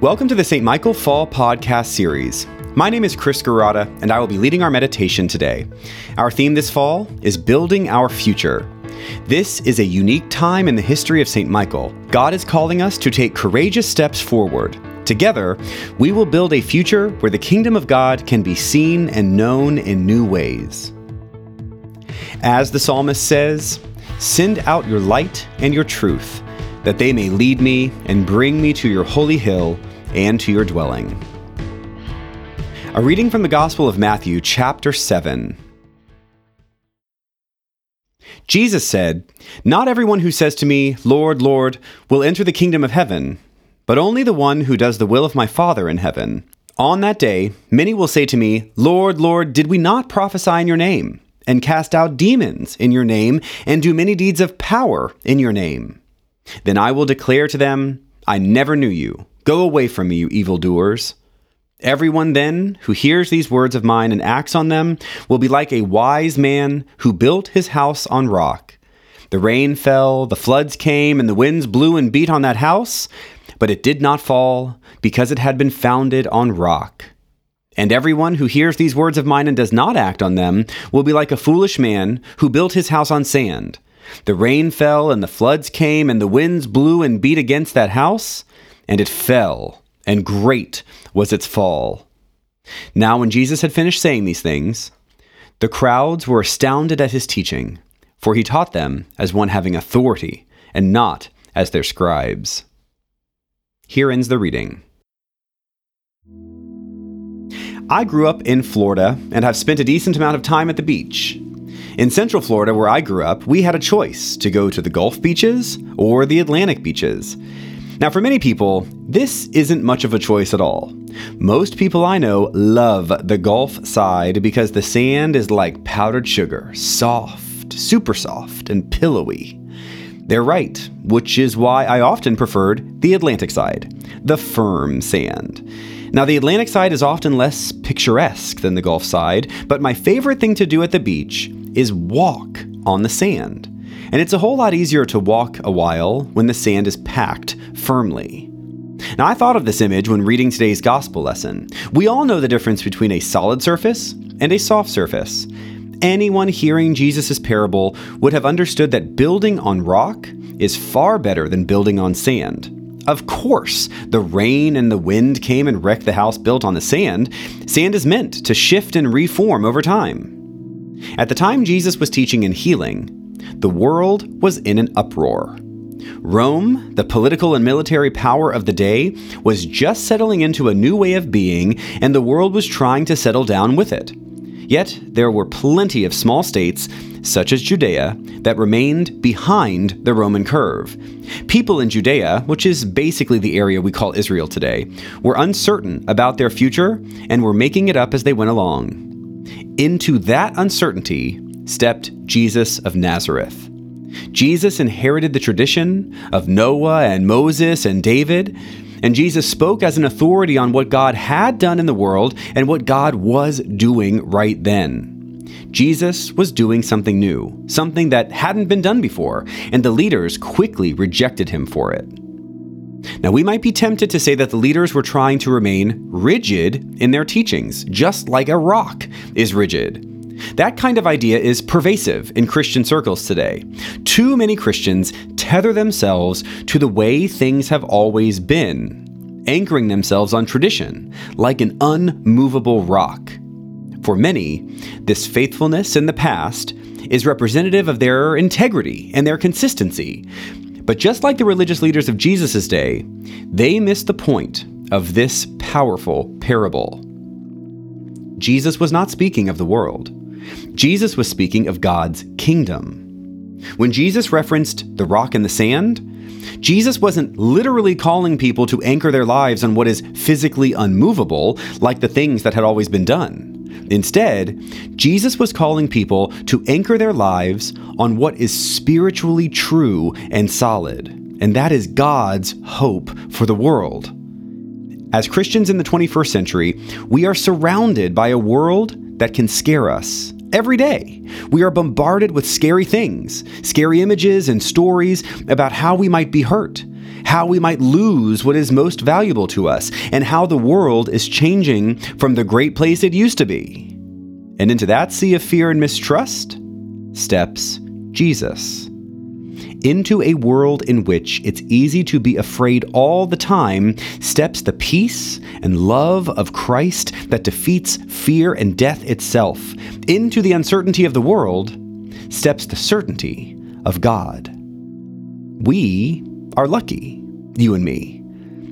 Welcome to the St. Michael Fall Podcast Series. My name is Chris Girata, and I will be leading our meditation today. Our theme this fall is Building Our Future. This is a unique time in the history of St. Michael. God is calling us to take courageous steps forward. Together, we will build a future where the kingdom of God can be seen and known in new ways. As the psalmist says, Send out your light and your truth, that they may lead me and bring me to your holy hill and to your dwelling. A reading from the Gospel of Matthew, chapter 7. Jesus said, Not everyone who says to me, Lord, Lord, will enter the kingdom of heaven, but only the one who does the will of my Father in heaven. On that day, many will say to me, Lord, Lord, did we not prophesy in your name, and cast out demons in your name, and do many deeds of power in your name? Then I will declare to them, I never knew you. Go away from me, you evildoers. Everyone then who hears these words of mine and acts on them will be like a wise man who built his house on rock. The rain fell, the floods came, and the winds blew and beat on that house, but it did not fall, because it had been founded on rock. And everyone who hears these words of mine and does not act on them will be like a foolish man who built his house on sand. The rain fell, and the floods came, and the winds blew and beat against that house and it fell, and great was its fall. Now, when Jesus had finished saying these things, the crowds were astounded at his teaching, for he taught them as one having authority, and not as their scribes. Here ends the reading. I grew up in Florida and have spent a decent amount of time at the beach. In Central Florida, where I grew up, we had a choice to go to the Gulf beaches or the Atlantic beaches. Now, for many people, this isn't much of a choice at all. Most people I know love the Gulf side because the sand is like powdered sugar, soft, super soft, and pillowy. They're right, which is why I often preferred the Atlantic side, the firm sand. Now, the Atlantic side is often less picturesque than the Gulf side, but my favorite thing to do at the beach is walk on the sand. And it's a whole lot easier to walk a while when the sand is packed firmly. Now, I thought of this image when reading today's gospel lesson. We all know the difference between a solid surface and a soft surface. Anyone hearing Jesus' parable would have understood that building on rock is far better than building on sand. Of course, the rain and the wind came and wrecked the house built on the sand. Sand is meant to shift and reform over time. At the time Jesus was teaching and healing, the world was in an uproar. Rome, the political and military power of the day, was just settling into a new way of being, and the world was trying to settle down with it. Yet, there were plenty of small states, such as Judea, that remained behind the Roman curve. People in Judea, which is basically the area we call Israel today, were uncertain about their future and were making it up as they went along. Into that uncertainty stepped Jesus of Nazareth. Jesus inherited the tradition of Noah and Moses and David, and Jesus spoke as an authority on what God had done in the world and what God was doing right then. Jesus was doing something new, something that hadn't been done before, and the leaders quickly rejected him for it. Now, we might be tempted to say that the leaders were trying to remain rigid in their teachings, just like a rock is rigid. That kind of idea is pervasive in Christian circles today. Too many Christians tether themselves to the way things have always been, anchoring themselves on tradition, like an unmovable rock. For many, this faithfulness in the past is representative of their integrity and their consistency. But just like the religious leaders of Jesus' day, they missed the point of this powerful parable. Jesus was not speaking of the world. Jesus was speaking of God's kingdom. When Jesus referenced the rock and the sand, Jesus wasn't literally calling people to anchor their lives on what is physically unmovable, like the things that had always been done. Instead, Jesus was calling people to anchor their lives on what is spiritually true and solid, and that is God's hope for the world. As Christians in the 21st century, we are surrounded by a world that can scare us Every day, we are bombarded with scary things, scary images, and stories about how we might be hurt. how we might lose what is most valuable to us, and how the world is changing from the great place it used to be. And into that sea of fear and mistrust steps Jesus. Into a world in which it's easy to be afraid all the time steps the peace and love of Christ that defeats fear and death itself. Into the uncertainty of the world steps the certainty of God. We are lucky, you and me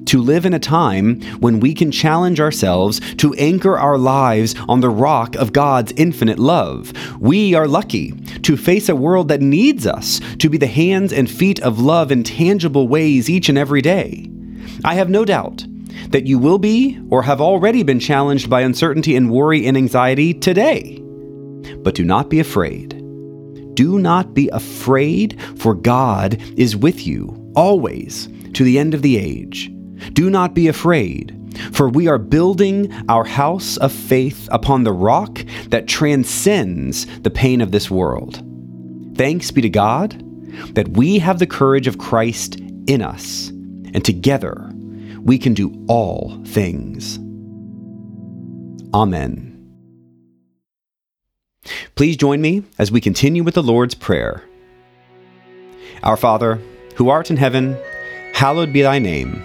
to live in a time when we can challenge ourselves to anchor our lives on the rock of God's infinite love. We are lucky to face a world that needs us to be the hands and feet of love in tangible ways each and every day. I have no doubt that you will be or have already been challenged by uncertainty and worry and anxiety today. But do not be afraid. Do not be afraid, for God is with you always to the end of the age. Do not be afraid, for we are building our house of faith upon the rock that transcends the pain of this world. Thanks be to God that we have the courage of Christ in us, and together we can do all things. Amen. Please join me as we continue with the Lord's Prayer. Our Father, who art in heaven, hallowed be thy name.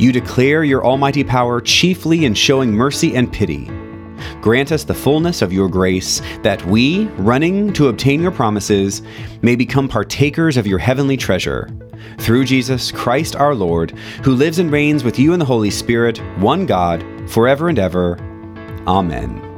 you declare your almighty power chiefly in showing mercy and pity. Grant us the fullness of your grace, that we, running to obtain your promises, may become partakers of your heavenly treasure. Through Jesus Christ our Lord, who lives and reigns with you in the Holy Spirit, one God, forever and ever. Amen.